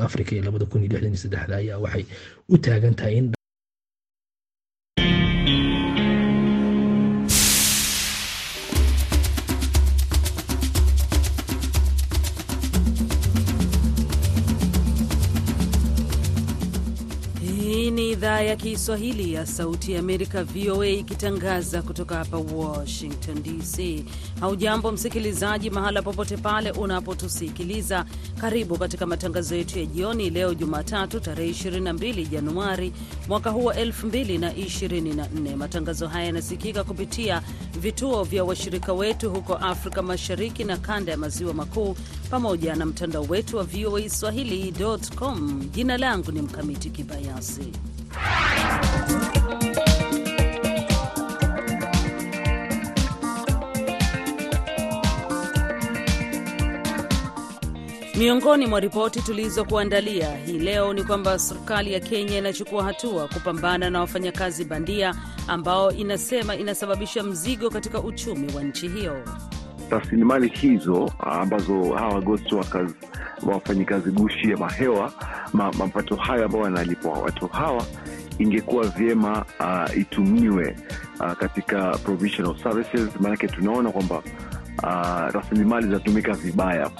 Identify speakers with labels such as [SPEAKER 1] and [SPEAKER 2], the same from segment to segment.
[SPEAKER 1] africa ee labada kun iyo lixdan iyo saddexda ayaa waxay u taagan tahay in
[SPEAKER 2] ya Kiswahili ya Sauti ya Amerika, VOA, ikitangaza kutoka hapa Washington DC. Haujambo msikilizaji, mahala popote pale unapotusikiliza. Karibu katika matangazo yetu ya jioni leo Jumatatu, tarehe 22 Januari mwaka huu wa 2024. Matangazo haya yanasikika kupitia vituo vya washirika wetu huko Afrika Mashariki na kanda ya Maziwa Makuu, pamoja na mtandao wetu wa VOA Swahili.com. Jina langu ni Mkamiti Kibayasi. Miongoni mwa ripoti tulizokuandalia hii leo ni kwamba serikali ya Kenya inachukua hatua kupambana na wafanyakazi bandia ambao inasema inasababisha mzigo katika uchumi wa nchi hiyo.
[SPEAKER 3] Rasilimali hizo ambazo hawa ghost workers, wafanyikazi gushi ya mahewa ma, mapato hayo ambayo wanalipwa watu hawa, ingekuwa vyema uh, itumiwe uh, katika provisional services, maanake tunaona kwamba uh, rasilimali zinatumika vibaya.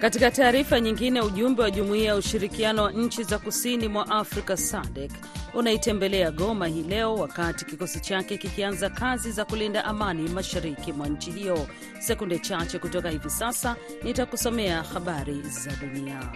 [SPEAKER 2] Katika taarifa nyingine, ujumbe wa jumuiya ya ushirikiano wa nchi za kusini mwa Afrika SADC unaitembelea Goma hii leo wakati kikosi chake kikianza kazi za kulinda amani mashariki mwa nchi hiyo. Sekunde chache kutoka hivi sasa nitakusomea habari za dunia.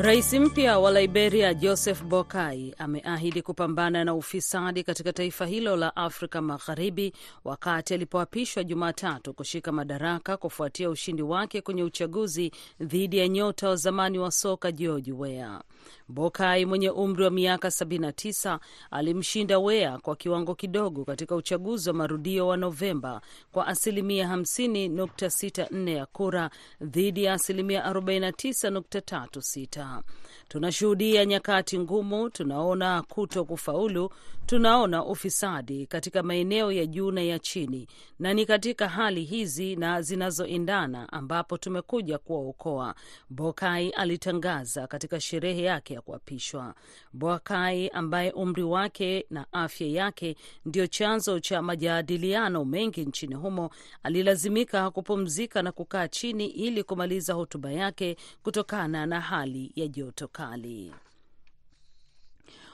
[SPEAKER 2] Rais mpya wa Liberia Joseph Boakai ameahidi kupambana na ufisadi katika taifa hilo la Afrika Magharibi wakati alipoapishwa Jumatatu kushika madaraka kufuatia ushindi wake kwenye uchaguzi dhidi ya nyota wa zamani wa soka George Weah. Boakai mwenye umri wa miaka 79 alimshinda Weah kwa kiwango kidogo katika uchaguzi wa marudio wa Novemba kwa asilimia 50.64 ya kura dhidi ya asilimia 49.36. 哈 Tunashuhudia nyakati ngumu, tunaona kuto kufaulu, tunaona ufisadi katika maeneo ya juu na ya chini, na ni katika hali hizi na zinazoendana ambapo tumekuja kuwaokoa, Boakai alitangaza katika sherehe yake ya kuapishwa. Boakai ambaye umri wake na afya yake ndio chanzo cha majadiliano mengi nchini humo, alilazimika kupumzika na kukaa chini ili kumaliza hotuba yake kutokana na hali ya joto kali.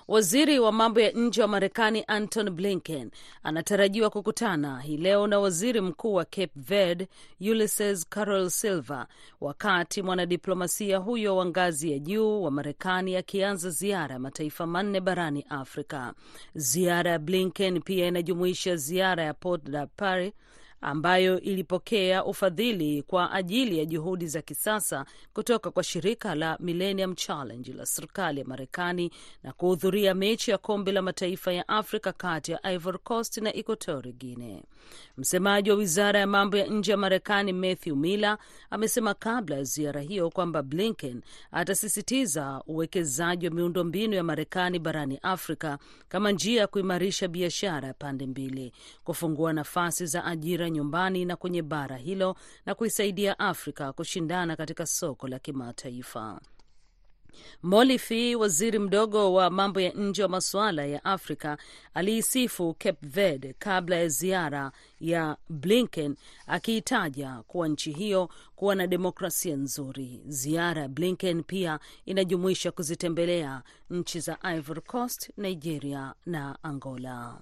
[SPEAKER 2] Waziri wa mambo ya nje wa Marekani Anton Blinken anatarajiwa kukutana hii leo na waziri mkuu wa Cape Verde Ulysses Carol Silva, wakati mwanadiplomasia huyo wa ngazi ya juu wa Marekani akianza ziara ya mataifa manne barani Afrika. Ziara ya Blinken pia inajumuisha ziara ya Port de Paris ambayo ilipokea ufadhili kwa ajili ya juhudi za kisasa kutoka kwa shirika la Millennium Challenge la serikali ya Marekani na kuhudhuria mechi ya kombe la mataifa ya Afrika kati ya Ivory Coast na Equatori Guine. Msemaji wa wizara ya mambo ya nje ya Marekani Matthew Miller amesema kabla ya ziara hiyo kwamba Blinken atasisitiza uwekezaji wa miundombinu ya Marekani barani Afrika kama njia ya kuimarisha biashara ya pande mbili, kufungua nafasi za ajira nyumbani na kwenye bara hilo na kuisaidia Afrika kushindana katika soko la kimataifa. Molifi, waziri mdogo wa mambo ya nje wa masuala ya Afrika, aliisifu Cape Verde kabla ya ziara ya Blinken, akiitaja kuwa nchi hiyo kuwa na demokrasia nzuri. Ziara ya Blinken pia inajumuisha kuzitembelea nchi za Ivory Coast, Nigeria na Angola.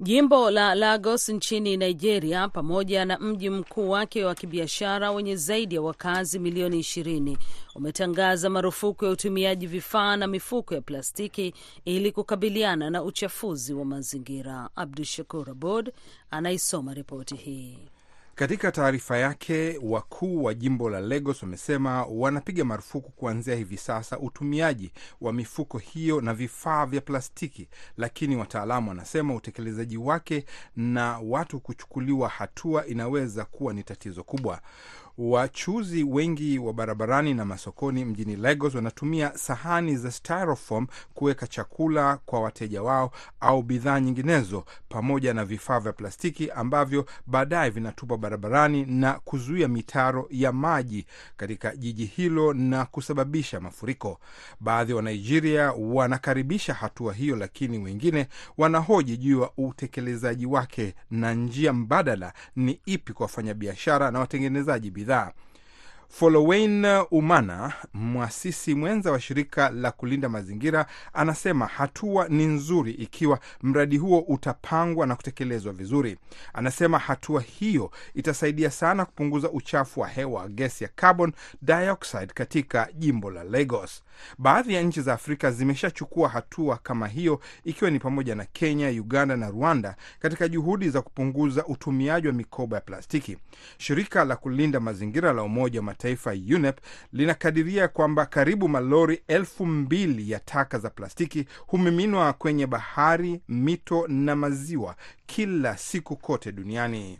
[SPEAKER 2] Jimbo la Lagos nchini Nigeria pamoja na mji mkuu wake wa kibiashara wenye zaidi ya wakazi milioni ishirini umetangaza marufuku ya utumiaji vifaa na mifuko ya plastiki ili kukabiliana na uchafuzi wa mazingira. Abdu Shakur Abod anaisoma ripoti hii.
[SPEAKER 4] Katika taarifa yake, wakuu wa jimbo la Lagos wamesema wanapiga marufuku kuanzia hivi sasa utumiaji wa mifuko hiyo na vifaa vya plastiki, lakini wataalamu wanasema utekelezaji wake na watu kuchukuliwa hatua inaweza kuwa ni tatizo kubwa. Wachuzi wengi wa barabarani na masokoni mjini Lagos wanatumia sahani za styrofoam kuweka chakula kwa wateja wao au bidhaa nyinginezo, pamoja na vifaa vya plastiki ambavyo baadaye vinatupwa barabarani na kuzuia mitaro ya maji katika jiji hilo na kusababisha mafuriko. Baadhi wa Nigeria wanakaribisha hatua hiyo, lakini wengine wanahoji juu ya utekelezaji wake na njia mbadala ni ipi kwa wafanyabiashara na watengenezaji bidhaa. realidad Folowain Umana, mwasisi mwenza wa shirika la kulinda mazingira, anasema hatua ni nzuri ikiwa mradi huo utapangwa na kutekelezwa vizuri. Anasema hatua hiyo itasaidia sana kupunguza uchafu wa hewa, gesi ya carbon dioxide katika jimbo la Lagos. Baadhi ya nchi za Afrika zimeshachukua hatua kama hiyo, ikiwa ni pamoja na Kenya, Uganda na Rwanda, katika juhudi za kupunguza utumiaji wa mikoba ya plastiki. Shirika la kulinda mazingira la Umoja wa Mataifa UNEP linakadiria kwamba karibu malori elfu mbili ya taka za plastiki humiminwa kwenye bahari, mito na maziwa kila siku kote duniani.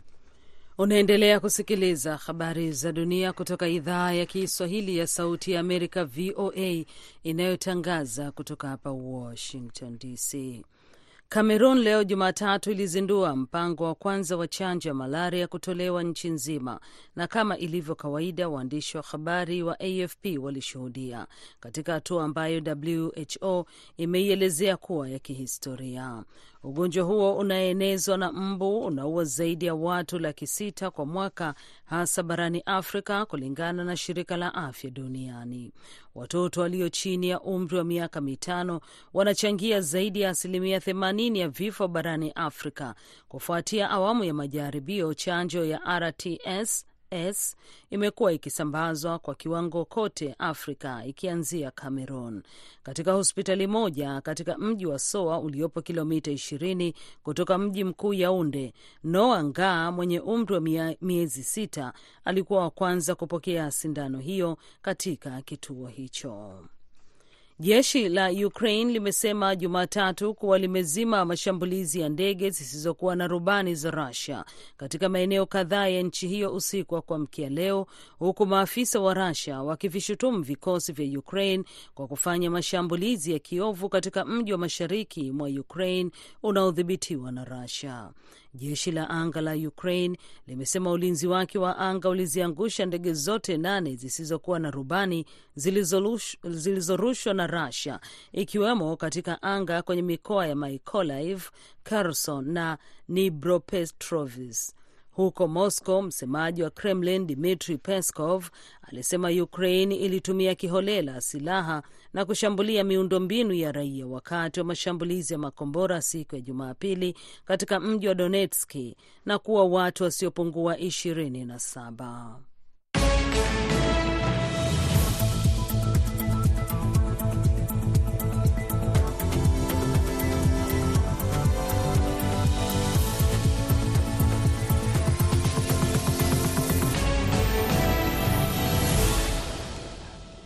[SPEAKER 2] Unaendelea kusikiliza habari za dunia kutoka idhaa ya Kiswahili ya Sauti ya Amerika, VOA, inayotangaza kutoka hapa Washington DC. Cameroon leo Jumatatu ilizindua mpango wa kwanza wa chanjo ya malaria kutolewa nchi nzima, na kama ilivyo kawaida, waandishi wa habari wa AFP walishuhudia katika hatua ambayo WHO imeielezea kuwa ya kihistoria. Ugonjwa huo unaenezwa na mbu unaua zaidi ya watu laki sita kwa mwaka, hasa barani Afrika, kulingana na shirika la afya duniani. Watoto walio chini ya umri wa miaka mitano wanachangia zaidi ya asilimia themanini ya vifo barani Afrika. Kufuatia awamu ya majaribio, chanjo ya RTS S imekuwa ikisambazwa kwa kiwango kote Afrika ikianzia Cameroon. Katika hospitali moja katika mji wa Soa uliopo kilomita 20 kutoka mji mkuu Yaunde, Noa Nga mwenye umri wa miezi sita alikuwa wa kwanza kupokea sindano hiyo katika kituo hicho. Jeshi la Ukraine limesema Jumatatu kuwa limezima mashambulizi ya ndege zisizokuwa na rubani za Russia katika maeneo kadhaa ya nchi hiyo usiku wa kuamkia leo, huku maafisa wa Russia wakivishutumu vikosi vya Ukraine kwa kufanya mashambulizi ya kiovu katika mji wa mashariki mwa Ukraine unaodhibitiwa na Russia. Jeshi la anga la Ukraine limesema ulinzi wake wa anga uliziangusha ndege zote nane zisizokuwa na rubani zilizorushwa na Russia, ikiwemo katika anga kwenye mikoa ya Mykolaiv, Kherson na Dnipropetrovsk. Huko Moscow, msemaji wa Kremlin Dmitri Peskov alisema Ukraine ilitumia kiholela silaha na kushambulia miundombinu ya raia wakati wa mashambulizi ya makombora siku ya Jumapili katika mji wa Donetski na kuwa watu wasiopungua ishirini na saba.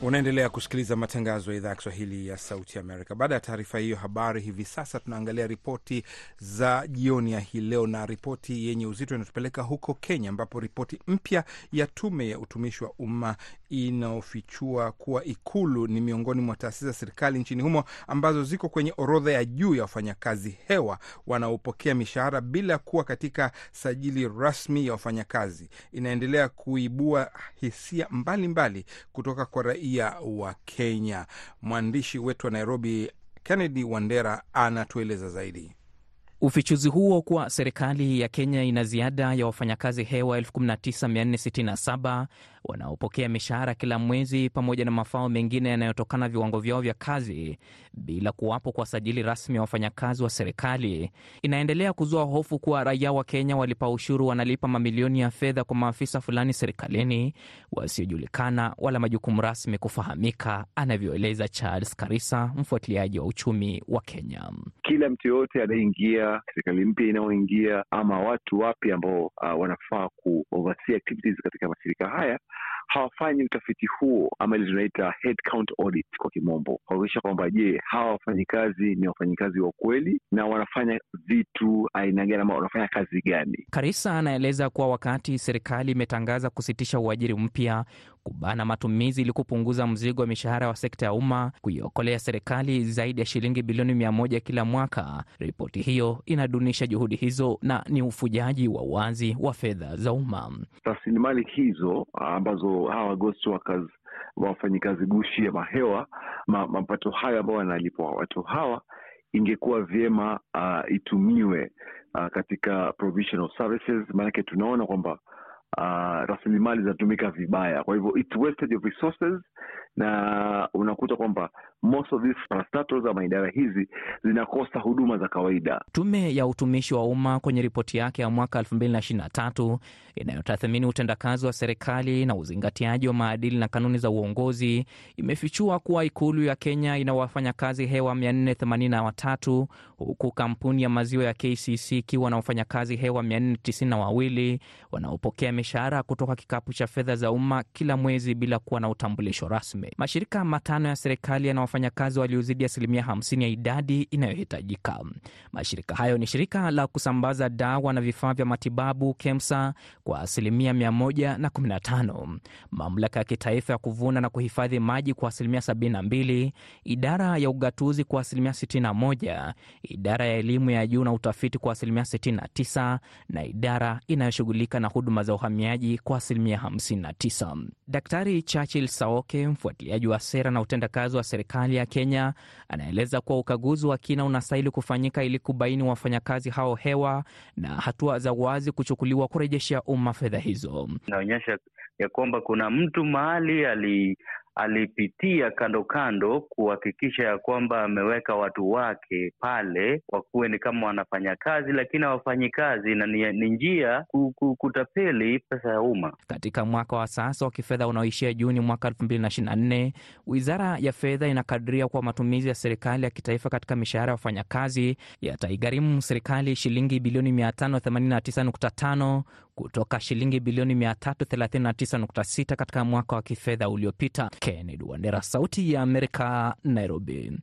[SPEAKER 4] Unaendelea kusikiliza matangazo ya idhaa ya Kiswahili ya Sauti Amerika. Baada ya taarifa hiyo habari, hivi sasa tunaangalia ripoti za jioni ya hii leo, na ripoti yenye uzito inatupeleka huko Kenya, ambapo ripoti mpya ya tume ya utumishi wa umma inaofichua kuwa Ikulu ni miongoni mwa taasisi za serikali nchini humo ambazo ziko kwenye orodha ya juu ya wafanyakazi hewa wanaopokea mishahara bila kuwa katika sajili rasmi ya wafanyakazi. Inaendelea kuibua hisia mbalimbali mbali kutoka kwa raia wa Kenya. Mwandishi wetu wa Nairobi, Kennedy Wandera, anatueleza zaidi.
[SPEAKER 5] Ufichuzi huo kuwa serikali ya Kenya ina ziada ya wafanyakazi hewa 19467 wanaopokea mishahara kila mwezi pamoja na mafao mengine yanayotokana viwango vyao vya kazi bila kuwapo kwa sajili rasmi ya wafanyakazi wa serikali, inaendelea kuzua hofu kuwa raia wa Kenya walipa ushuru wanalipa mamilioni ya fedha kwa maafisa fulani serikalini wasiojulikana wala majukumu rasmi kufahamika, anavyoeleza Charles Karisa, mfuatiliaji wa uchumi wa Kenya.
[SPEAKER 3] Kila mtu yoyote anaingia serikali mpya inayoingia ama watu wapya ambao uh, wanafaa ku activities katika mashirika haya hawafanyi utafiti huo ama ile tunaita head count audit kwa kimombo, kuhakikisha kwamba je, hawa wafanyikazi ni wafanyikazi wa kweli na wanafanya vitu aina gani ama wanafanya kazi gani.
[SPEAKER 5] Karisa anaeleza kuwa wakati serikali imetangaza kusitisha uajiri mpya, kubana matumizi ili kupunguza mzigo wa mishahara wa sekta ya umma, kuiokolea serikali zaidi ya shilingi bilioni mia moja kila mwaka, ripoti hiyo inadunisha juhudi hizo na ni ufujaji wa wazi wa fedha za umma.
[SPEAKER 3] Rasilimali hizo ambazo hawa ghost workers wafanyikazi gushi ya mahewa ma, mapato hayo ambayo wanalipwa watu hawa ingekuwa vyema uh, itumiwe uh, katika provision of services, maanake tunaona kwamba uh, rasilimali zinatumika vibaya, kwa hivyo it's wastage of resources, na unakuta kwamba most of ama idara hizi zinakosa huduma za kawaida.
[SPEAKER 5] Tume ya utumishi wa umma kwenye ripoti yake ya mwaka 2023 inayotathmini utendakazi wa serikali na uzingatiaji wa maadili na kanuni za uongozi imefichua kuwa ikulu ya Kenya ina wafanyakazi hewa 483 huku kampuni ya maziwa ya KCC ikiwa na wafanyakazi hewa 492 wanaopokea mishahara kutoka kikapu cha fedha za umma kila mwezi bila kuwa na utambulisho rasmi. Mashirika matano ya serikali yana wafanyakazi waliozidi asilimia 50 ya idadi inayohitajika. Mashirika hayo ni shirika la kusambaza dawa na vifaa vya matibabu KEMSA kwa asilimia 115, mamlaka ya kitaifa ya kuvuna na kuhifadhi maji kwa asilimia 72, idara ya ugatuzi kwa asilimia 61, idara ya elimu ya juu na utafiti kwa asilimia 69 na idara inayoshughulika na huduma za uhamiaji kwa asilimia 59. Daktari Churchill Saoke, mfuatiliaji wa sera na utendakazi wa serikali ya Kenya, anaeleza kuwa ukaguzi wa kina unastahili kufanyika ili kubaini wafanyakazi hao hewa na hatua za wazi kuchukuliwa kurejeshea umma fedha hizo.
[SPEAKER 6] Inaonyesha ya kwamba kuna mtu mahali ali alipitia kando kando kuhakikisha ya kwamba ameweka watu wake pale wakuwe ni kama wanafanya kazi, lakini hawafanyi kazi na ni, njia kutapeli pesa ya umma.
[SPEAKER 5] Katika mwaka wa sasa wa kifedha unaoishia Juni mwaka 2024 wizara ya fedha inakadiria kuwa matumizi ya serikali ya kitaifa katika mishahara ya wafanyakazi yataigharimu serikali shilingi bilioni 589.5 kutoka shilingi bilioni 339.6 katika mwaka wa kifedha uliopita. Kennedy Wandera, Sauti ya Amerika, Nairobi.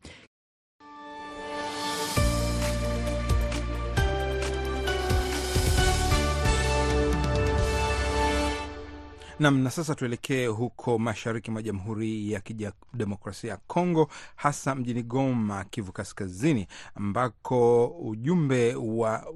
[SPEAKER 4] Nam, na sasa tuelekee huko mashariki mwa Jamhuri ya Kidemokrasia ya Kongo, hasa mjini Goma, Kivu Kaskazini, ambako ujumbe wa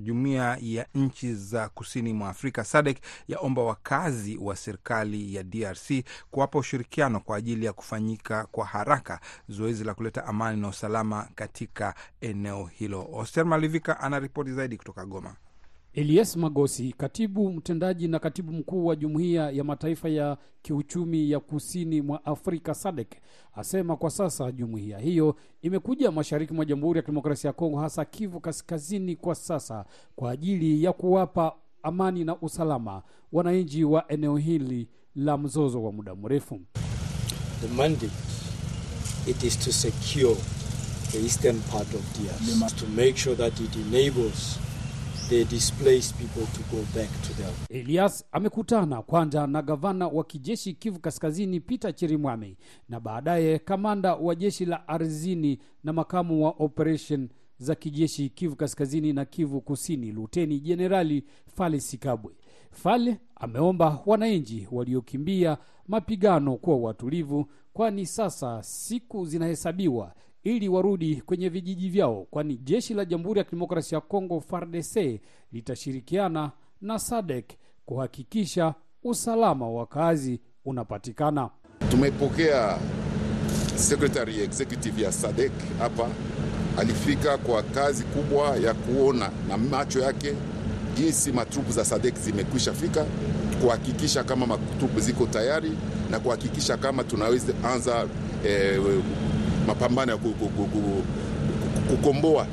[SPEAKER 4] Jumuiya ya nchi za kusini mwa Afrika SADC yaomba wakazi wa serikali ya DRC kuwapa ushirikiano kwa ajili ya kufanyika kwa haraka zoezi la kuleta amani na usalama katika eneo hilo. Oster Malivika ana ripoti zaidi kutoka Goma.
[SPEAKER 7] Elias Magosi, katibu mtendaji na katibu mkuu wa Jumuiya ya Mataifa ya Kiuchumi ya Kusini mwa Afrika SADC, asema kwa sasa jumuiya hiyo imekuja mashariki mwa Jamhuri ya Kidemokrasia ya Kongo, hasa Kivu Kaskazini, kwa sasa kwa ajili ya kuwapa amani na usalama wananchi wa eneo hili la mzozo wa muda mrefu.
[SPEAKER 8] The mandate it is to secure the eastern part of DRC to make sure that it enables the displaced people to go back to their...
[SPEAKER 7] Elias amekutana kwanza na gavana wa kijeshi Kivu Kaskazini Peter Chirimwami na baadaye kamanda wa jeshi la ardhini na makamu wa operation za kijeshi Kivu Kaskazini na Kivu Kusini Luteni Jenerali Fale Sikabwe. Fale ameomba wananchi waliokimbia mapigano kuwa watulivu, kwani sasa siku zinahesabiwa ili warudi kwenye vijiji vyao, kwani jeshi la Jamhuri ya Kidemokrasia ya Kongo FARDC litashirikiana na SADC kuhakikisha usalama wa wakazi unapatikana.
[SPEAKER 9] Tumepokea secretary executive ya SADC hapa, alifika kwa kazi kubwa ya kuona na macho yake jinsi matrupu za SADC zimekwisha fika, kuhakikisha kama matrupu ziko tayari na kuhakikisha kama tunaweza anza eh, mapambano ya kukomboa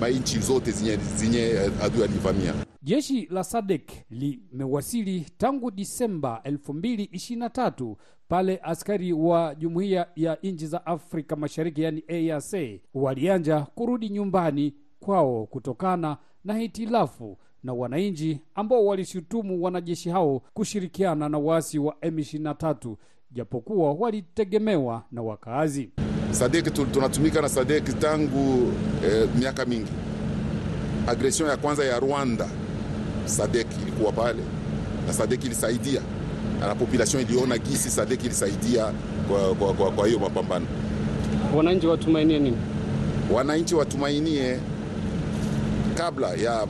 [SPEAKER 9] mainchi zote zenye, zenye adui alivamia.
[SPEAKER 7] Jeshi la SADC limewasili tangu Disemba 2023 pale askari wa jumuiya ya nchi za Afrika Mashariki yani EAC walianja kurudi nyumbani kwao kutokana na hitilafu na wananchi ambao walishutumu wanajeshi hao kushirikiana na waasi wa M23 japokuwa walitegemewa na wakaazi.
[SPEAKER 9] Sadek tunatumika na Sadek tangu eh, miaka mingi. Agresion ya kwanza ya Rwanda, Sadek ilikuwa pale na Sadek ilisaidia na population iliona gisi Sadek ilisaidia kwa, kwa, kwa, kwa hiyo mapambano.
[SPEAKER 10] Wananchi watumainie nini?
[SPEAKER 9] Wananchi watumainie kabla ya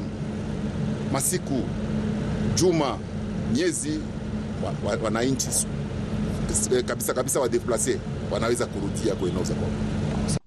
[SPEAKER 9] masiku, juma, miezi, wa, wa, wananchi kabisa kabisa wadeplase wanaweza kurudia kueneo za.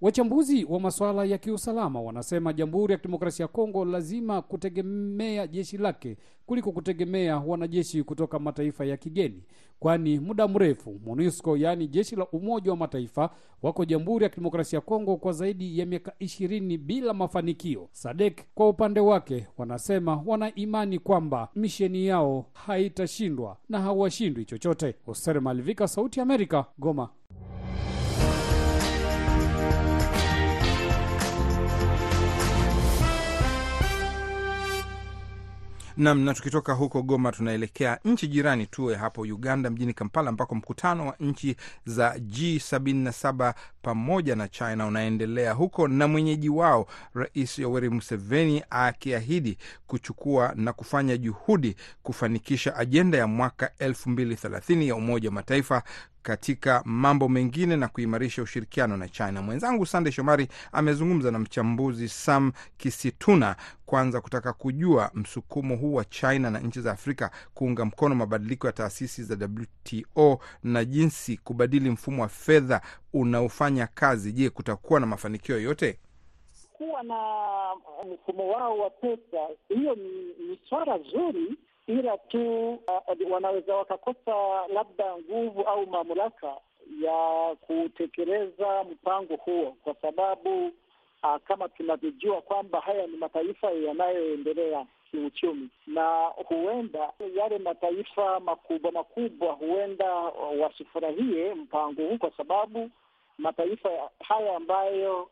[SPEAKER 7] Wachambuzi wa masuala ya kiusalama wanasema Jamhuri ya Kidemokrasia ya Kongo lazima kutegemea jeshi lake kuliko kutegemea wanajeshi kutoka mataifa ya kigeni, kwani muda mrefu MONUSCO yaani jeshi la Umoja wa Mataifa wako Jamhuri ya Kidemokrasia ya Kongo kwa zaidi ya miaka ishirini bila mafanikio. Sadek kwa upande wake wanasema wana imani kwamba misheni yao haitashindwa na hawashindwi chochote. Hoser Malivika, Sauti ya Amerika, Goma.
[SPEAKER 4] Nam na tukitoka huko Goma tunaelekea nchi jirani, tuwe hapo Uganda, mjini Kampala, ambako mkutano wa nchi za G77 pamoja na China unaendelea huko, na mwenyeji wao Rais Yoweri Museveni akiahidi kuchukua na kufanya juhudi kufanikisha ajenda ya mwaka 2030 ya Umoja wa Mataifa katika mambo mengine na kuimarisha ushirikiano na China. Mwenzangu Sande Shomari amezungumza na mchambuzi Sam Kisituna kwanza kutaka kujua msukumo huu wa China na nchi za Afrika kuunga mkono mabadiliko ya taasisi za WTO na jinsi kubadili mfumo wa fedha unaofanya kazi. Je, kutakuwa na mafanikio yoyote?
[SPEAKER 11] Kuwa na mfumo wao wa pesa, hiyo ni, ni swala zuri ila tu uh, wanaweza wakakosa labda nguvu au mamlaka ya kutekeleza mpango huo, kwa sababu uh, kama tunavyojua kwamba haya ni mataifa yanayoendelea kiuchumi, na huenda yale mataifa makubwa makubwa huenda wasifurahie mpango huu, kwa sababu mataifa haya ambayo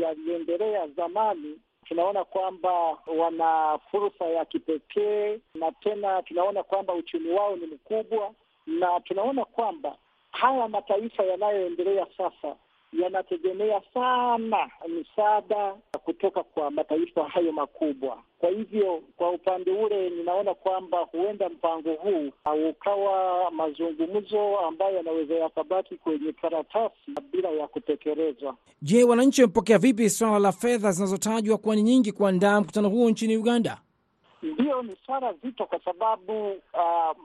[SPEAKER 11] yaliendelea zamani tunaona kwamba wana fursa ya kipekee na tena tunaona kwamba uchumi wao ni mkubwa, na tunaona kwamba haya mataifa yanayoendelea sasa yanategemea sana misaada kutoka kwa mataifa hayo makubwa. Kwa hivyo, kwa upande ule ninaona kwamba huenda mpango huu ukawa mazungumzo ambayo yanaweza yakabaki kwenye karatasi bila ya kutekelezwa.
[SPEAKER 12] Je, wananchi wamepokea vipi swala la fedha zinazotajwa kuwa ni nyingi kuandaa mkutano huo nchini Uganda?
[SPEAKER 11] Ndiyo, ni swala zito kwa sababu uh,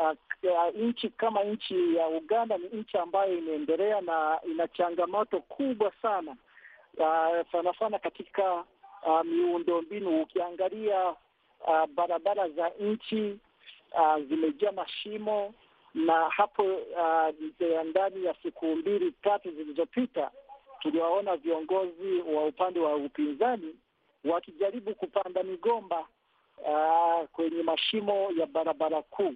[SPEAKER 11] uh, uh, nchi kama nchi ya Uganda ni nchi ambayo imeendelea na ina changamoto kubwa sana uh, sana sana katika uh, miundo mbinu. Ukiangalia uh, barabara za nchi uh, zimejaa mashimo, na hapo uh, ndani ya siku mbili tatu zilizopita tuliwaona viongozi wa upande wa upinzani wakijaribu kupanda migomba uh, kwenye mashimo ya barabara kuu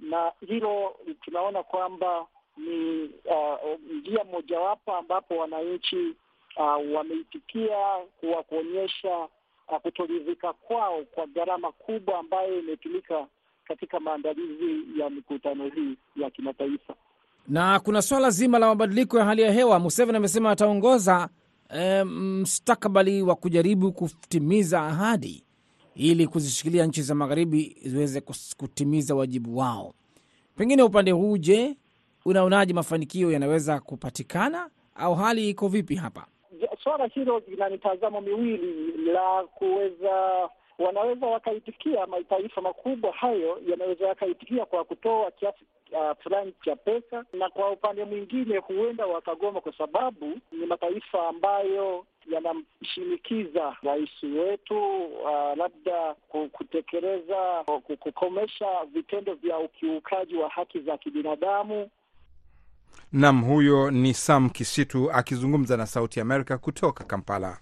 [SPEAKER 11] na hilo tunaona kwamba ni uh, njia mojawapo ambapo wananchi uh, wameitikia kuwa kuonyesha uh, kutoridhika kwao kwa gharama kubwa ambayo imetumika katika maandalizi ya mikutano hii ya kimataifa.
[SPEAKER 12] Na kuna swala zima la mabadiliko ya hali ya hewa. Museveni amesema ataongoza e, mstakabali wa kujaribu kutimiza ahadi ili kuzishikilia nchi za magharibi ziweze kutimiza wajibu wao. Pengine upande huu, je, unaonaje mafanikio yanaweza kupatikana au hali iko vipi hapa?
[SPEAKER 11] Swala hilo lina mitazamo miwili, la kuweza wanaweza wakaitikia, mataifa makubwa hayo yanaweza yakaitikia kwa kutoa kiasi uh, fulani cha pesa, na kwa upande mwingine huenda wakagoma, kwa sababu ni mataifa ambayo yanamshinikiza rais wetu uh, labda kutekeleza kukomesha vitendo vya ukiukaji wa haki za kibinadamu.
[SPEAKER 4] Nam, huyo ni Sam Kisitu akizungumza na Sauti Amerika kutoka Kampala.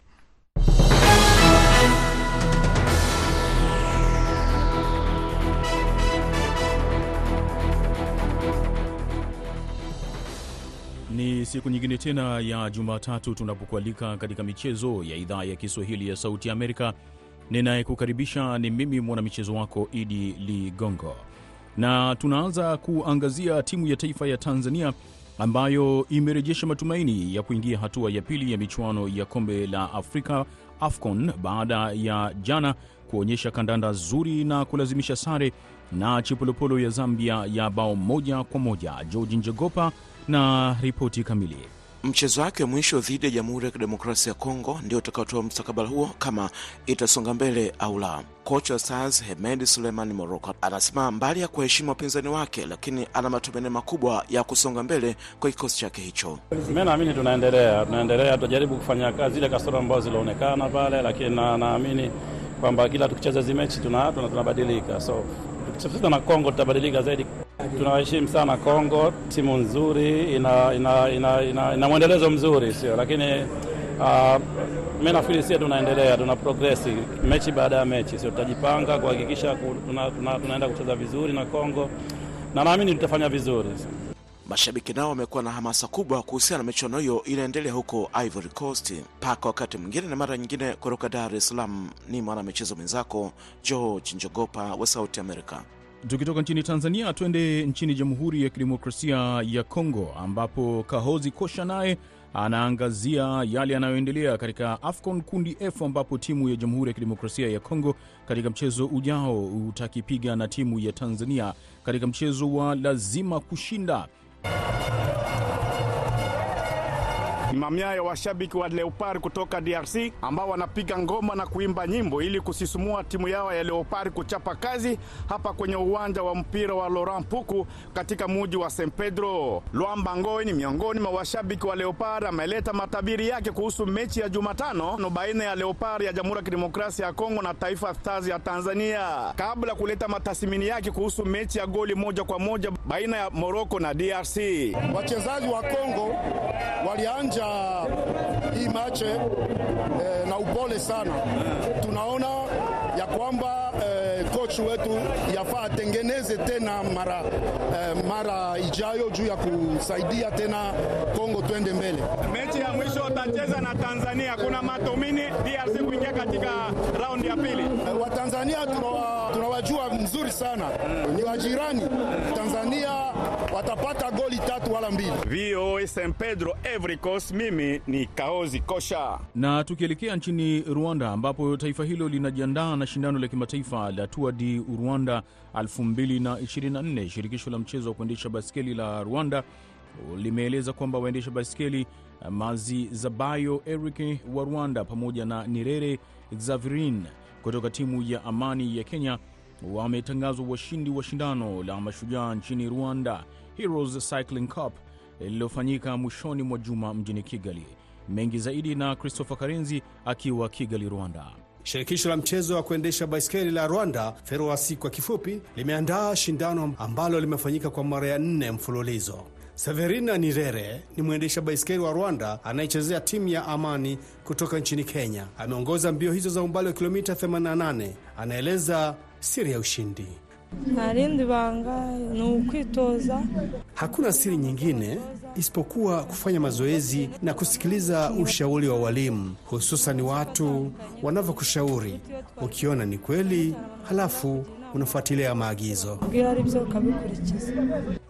[SPEAKER 13] Ni siku nyingine tena ya Jumatatu tunapokualika katika michezo ya idhaa ya Kiswahili ya Sauti Amerika Ninayekukaribisha ni mimi mwanamichezo wako Idi Ligongo, na tunaanza kuangazia timu ya taifa ya Tanzania ambayo imerejesha matumaini ya kuingia hatua ya pili ya michuano ya kombe la Afrika AFCON baada ya jana kuonyesha kandanda zuri na kulazimisha sare na Chipolopolo ya Zambia ya bao moja kwa moja. George Njogopa na ripoti kamili.
[SPEAKER 14] Mchezo wake wa mwisho dhidi ya Jamhuri ya Kidemokrasia ya Kongo ndio utakaotoa mustakabali huo kama itasonga mbele au la. Kocha wa Stars Hemed Suleiman Moroko anasema mbali ya kuheshimu wapinzani wake, lakini ana matumaini makubwa ya kusonga mbele kwa kikosi chake hicho.
[SPEAKER 15] Mi naamini tunaendelea, tunaendelea, tutajaribu kufanya kazi zile kasoro ambazo zilionekana pale, lakini naamini kwamba kila tukicheza hizi mechi tunabadilika, tuna, tuna so tukicheza na Kongo tutabadilika zaidi. Tunawaheshimu sana Kongo, timu nzuri, ina ina, ina, ina, ina mwendelezo mzuri, sio lakini uh, mi nafikiri sie tunaendelea, tuna progresi mechi baada ya mechi, sio tutajipanga kuhakikisha tuna, tuna, tunaenda kucheza vizuri na Kongo na naamini tutafanya vizuri.
[SPEAKER 14] Mashabiki nao wamekuwa na hamasa kubwa kuhusiana na michuano hiyo inaendelea huko Ivory Coast. Mpaka wakati mwingine na mara nyingine, kutoka Dar es Salaam ni mwanamichezo mwenzako George Njogopa wa Sauti America.
[SPEAKER 13] Tukitoka nchini Tanzania twende nchini Jamhuri ya Kidemokrasia ya Kongo, ambapo Kahozi Kosha naye anaangazia yale yanayoendelea katika AFCON kundi F, ambapo timu ya Jamhuri ya Kidemokrasia ya Kongo katika mchezo ujao utakipiga na timu ya Tanzania katika mchezo wa lazima kushinda.
[SPEAKER 16] Mamia ya washabiki wa Leopard kutoka DRC ambao wanapiga ngoma na kuimba nyimbo ili kusisimua timu yao ya Leopard kuchapa kazi hapa kwenye uwanja wa mpira wa Laurent Puku katika muji wa St Pedro. Lwamba Ngoi ni miongoni mwa washabiki wa Leopard, ameleta matabiri yake kuhusu mechi ya Jumatano baina ya Leopard ya Jamhuri ya Kidemokrasia ya Kongo na Taifa Stars ya Tanzania, kabla kuleta matathmini yake kuhusu mechi ya goli moja kwa moja baina ya Morocco na DRC.
[SPEAKER 17] Wachezaji wa Kongo walianja hii mache eh, na upole sana. Tunaona ya kwamba eh, coach wetu yafaa atengeneze tena mara, eh, mara ijayo juu ya kusaidia tena Kongo twende mbele.
[SPEAKER 16] Mechi ya mwisho watacheza na Tanzania, kuna matomini DRC kuingia katika raundi ya pili.
[SPEAKER 17] Eh, Watanzania tunawajua mzuri sana, ni wajirani. Tanzania watapata goli tatu wala mbili.
[SPEAKER 16] VOA St Pedro Ivory Coast, mimi ni Kaozi Kosha.
[SPEAKER 13] Na tukielekea nchini Rwanda ambapo taifa hilo linajiandaa na shindano la kimataifa la Tour du Rwanda 2024. Shirikisho la mchezo wa kuendesha baskeli la Rwanda limeeleza kwamba waendesha baskeli Mazi Zabayo Eric wa Rwanda pamoja na Nirere Xavirin kutoka timu ya Amani ya Kenya wametangazwa washindi wa shindano la mashujaa nchini Rwanda Heroes Cycling Cup lililofanyika mwishoni mwa juma mjini Kigali. Mengi zaidi na Christopher Karenzi akiwa Kigali, Rwanda.
[SPEAKER 18] Shirikisho la mchezo wa kuendesha baiskeli la Rwanda, FERWASI kwa kifupi, limeandaa shindano ambalo limefanyika kwa mara ya nne mfululizo. Severina Nirere ni mwendesha baiskeli wa Rwanda anayechezea timu ya Amani kutoka nchini Kenya. Ameongoza mbio hizo za umbali wa kilomita 88. Anaeleza siri ya ushindi.
[SPEAKER 19] Narindi banga ni ukwitoza.
[SPEAKER 18] Hakuna siri nyingine isipokuwa kufanya mazoezi na kusikiliza ushauri wa walimu, hususan watu wanavyokushauri. Ukiona ni kweli, halafu unafuatilia maagizo.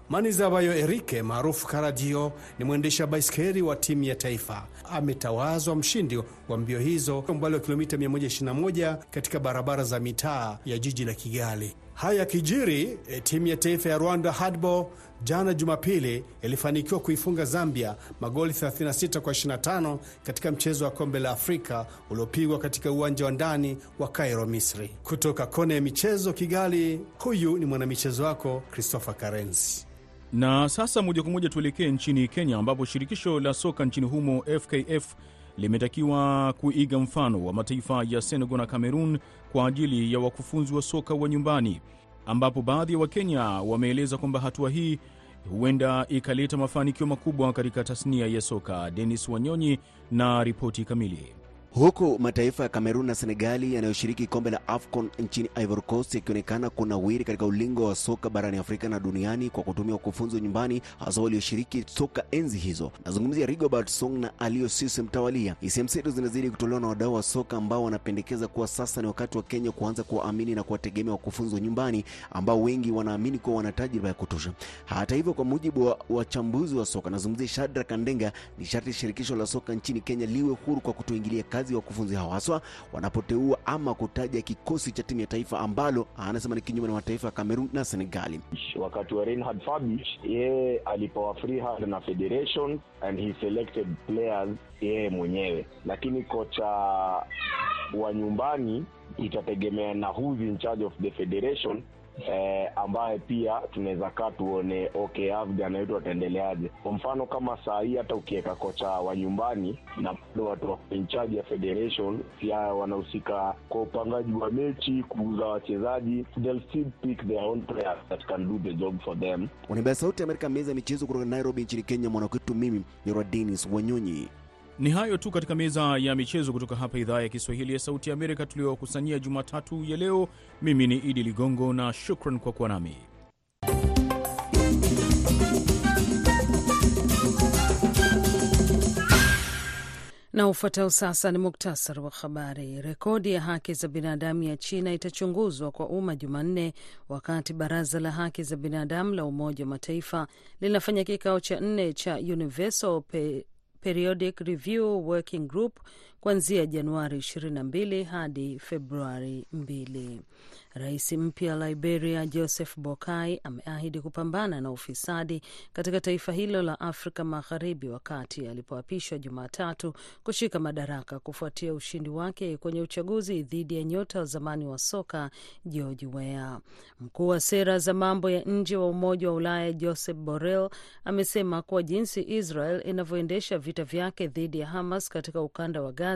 [SPEAKER 18] Manizabayo Erike maarufu Karadio ni mwendesha baiskeli wa timu ya taifa. Ametawazwa mshindi wa mbio hizo umbali wa kilomita 121 katika barabara za mitaa ya jiji la Kigali. Haya kijiri, e, timu ya taifa ya Rwanda handball jana Jumapili ilifanikiwa kuifunga Zambia magoli 36 kwa 25 katika mchezo wa kombe la Afrika uliopigwa katika uwanja wa ndani wa Cairo, Misri. Kutoka kona ya michezo Kigali, huyu ni mwanamichezo wako Christopher Karenzi.
[SPEAKER 13] Na sasa moja kwa moja tuelekee nchini Kenya, ambapo shirikisho la soka nchini humo FKF limetakiwa kuiga mfano wa mataifa ya Senegal na Cameroon kwa ajili ya wakufunzi wa soka wa nyumbani, ambapo baadhi ya Wakenya wameeleza kwamba hatua hii huenda ikaleta mafanikio makubwa katika tasnia ya soka. Denis Wanyonyi na ripoti kamili.
[SPEAKER 20] Huku mataifa ya Kamerun na Senegali yanayoshiriki kombe la AFCON nchini Ivory Coast yakionekana kunawiri katika ulingo wa soka barani Afrika na duniani kwa kutumia wakufunzi nyumbani, hasa walioshiriki soka enzi hizo. Nazungumzia Rigobert Song na Alio Cisse mtawalia. Hisia mseto zinazidi kutolewa na wadau wa soka ambao wanapendekeza kuwa sasa ni wakati wa Kenya kuanza kuwaamini na kuwategemea wakufunzi wa nyumbani ambao wengi wanaamini kuwa wana tajriba ya kutosha. Hata hivyo, kwa mujibu wa wachambuzi wa soka, nazungumzia Shadrack Kandenga, ni sharti shirikisho la soka nchini Kenya liwe huru kwa kutoingilia kazi ya wakufunzi hao, haswa wanapoteua ama kutaja kikosi cha timu ya taifa ambalo anasema ni kinyume na mataifa ya Kamerun na Senegali.
[SPEAKER 21] Wakati wa Reinhard Fabisch, yeye alipewa free na federation and he selected players yeye mwenyewe, lakini kocha wa nyumbani itategemea na who's in charge of the federation eh, ambaye pia tunaweza kaa tuone okay, Afghan wetu ataendeleaje. Kwa mfano kama saa hii hata ukiweka kocha wa nyumbani na bado watu wa in ya federation pia wanahusika kwa upangaji wa mechi, kuuza wachezaji, they'll still pick their own players that can do the job for them.
[SPEAKER 20] Sauti ya Amerika, meza ya michezo kutoka Nairobi nchini Kenya. Mwanakwetu mimi ni Denis Wanyonyi.
[SPEAKER 13] Ni hayo tu katika meza ya michezo kutoka hapa idhaa ya Kiswahili ya Sauti ya Amerika tuliyokusanyia Jumatatu ya leo. Mimi ni Idi Ligongo na shukran kwa kuwa nami.
[SPEAKER 2] Na ufuatao sasa ni muktasari wa habari. Rekodi ya haki za binadamu ya China itachunguzwa kwa umma Jumanne, wakati baraza la haki za binadamu la Umoja wa Mataifa linafanya kikao cha nne cha Universal Pe Periodic Review Working Group kuanzia Januari 22 hadi Februari 2. Rais mpya Liberia Joseph Boakai ameahidi kupambana na ufisadi katika taifa hilo la Afrika Magharibi wakati alipoapishwa Jumatatu kushika madaraka kufuatia ushindi wake kwenye uchaguzi dhidi ya nyota wa zamani wa soka George Weah. Mkuu wa sera za mambo ya nje wa Umoja wa Ulaya Joseph Borrell amesema kuwa jinsi Israel inavyoendesha vita vyake dhidi ya Hamas katika ukanda wa Gaza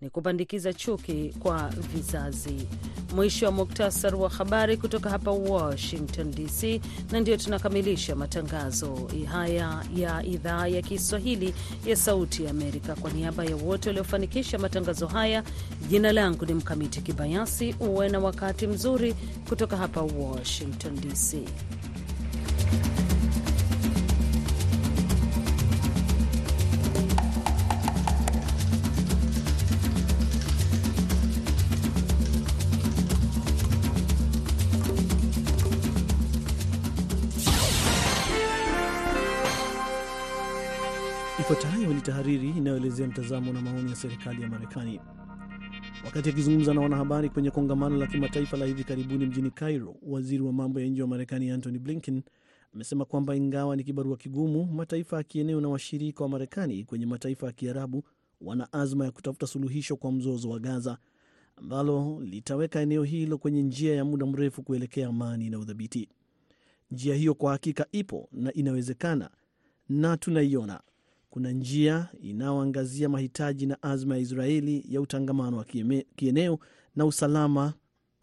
[SPEAKER 2] ni kupandikiza chuki kwa vizazi. Mwisho wa muktasar wa habari kutoka hapa Washington DC, na ndio tunakamilisha matangazo haya ya idhaa ya Kiswahili ya Sauti ya Amerika. Kwa niaba ya wote waliofanikisha matangazo haya, jina langu ni Mkamiti Kibayasi. Uwe na wakati mzuri kutoka hapa Washington DC.
[SPEAKER 22] Tahariri inayoelezea mtazamo na maoni ya serikali ya Marekani. Wakati akizungumza na wanahabari kwenye kongamano la kimataifa la hivi karibuni mjini Cairo, waziri wa mambo ya nje wa Marekani Antony Blinken amesema kwamba ingawa ni kibarua kigumu, mataifa ya kieneo na washirika wa Marekani kwenye mataifa ya Kiarabu wana azma ya kutafuta suluhisho kwa mzozo wa Gaza ambalo litaweka eneo hilo kwenye njia ya muda mrefu kuelekea amani na udhabiti. Njia hiyo kwa hakika ipo na inawezekana na tunaiona. Kuna njia inayoangazia mahitaji na azma ya Israeli ya utangamano wa kieneo na usalama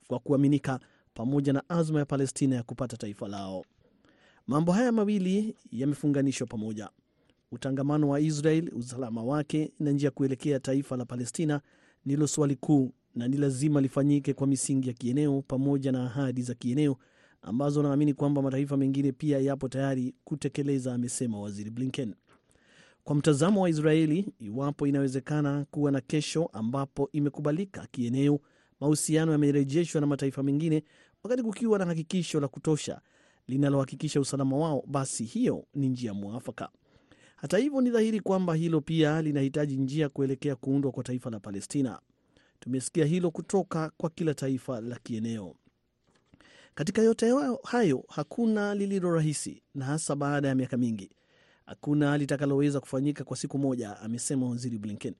[SPEAKER 22] kwa kuaminika, pamoja na azma ya Palestina ya kupata taifa lao. Mambo haya mawili yamefunganishwa pamoja: utangamano wa Israel, usalama wake na njia kuelekea taifa la Palestina ndilo swali kuu na ni lazima lifanyike kwa misingi ya kieneo pamoja na ahadi za kieneo ambazo naamini kwamba mataifa mengine pia yapo tayari kutekeleza, amesema waziri Blinken. Kwa mtazamo wa Israeli, iwapo inawezekana kuwa na kesho ambapo imekubalika kieneo, mahusiano yamerejeshwa na mataifa mengine, wakati kukiwa na hakikisho la kutosha linalohakikisha usalama wao, basi hiyo ni njia mwafaka. Hata hivyo, ni dhahiri kwamba hilo pia linahitaji njia kuelekea kuundwa kwa taifa la Palestina. Tumesikia hilo kutoka kwa kila taifa la kieneo. Katika yote hayo, hakuna lililo rahisi, na hasa baada ya miaka mingi hakuna litakaloweza kufanyika kwa siku moja, amesema waziri Blinken.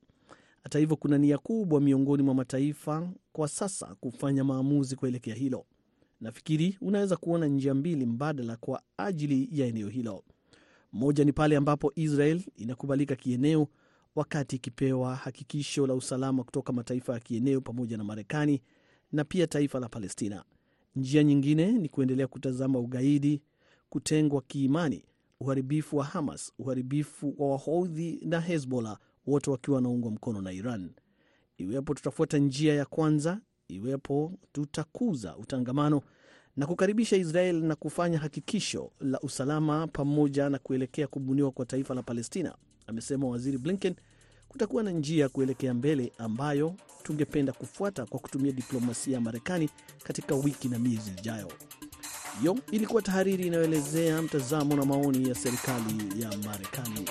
[SPEAKER 22] Hata hivyo, kuna nia kubwa miongoni mwa mataifa kwa sasa kufanya maamuzi kuelekea hilo. Nafikiri unaweza kuona njia mbili mbadala kwa ajili ya eneo hilo. Moja ni pale ambapo Israel inakubalika kieneo, wakati ikipewa hakikisho la usalama kutoka mataifa ya kieneo pamoja na Marekani na pia taifa la Palestina. Njia nyingine ni kuendelea kutazama ugaidi, kutengwa kiimani uharibifu wa Hamas, uharibifu wa Wahoudhi na Hezbollah, wote wakiwa wanaungwa mkono na Iran. iwepo tutafuata njia ya kwanza, iwepo tutakuza utangamano na kukaribisha Israel na kufanya hakikisho la usalama pamoja na kuelekea kubuniwa kwa taifa la Palestina, amesema Waziri Blinken. Kutakuwa na njia ya kuelekea mbele ambayo tungependa kufuata kwa kutumia diplomasia ya Marekani katika wiki na miezi ijayo. Hiyo ilikuwa tahariri inayoelezea mtazamo na maoni ya serikali ya Marekani.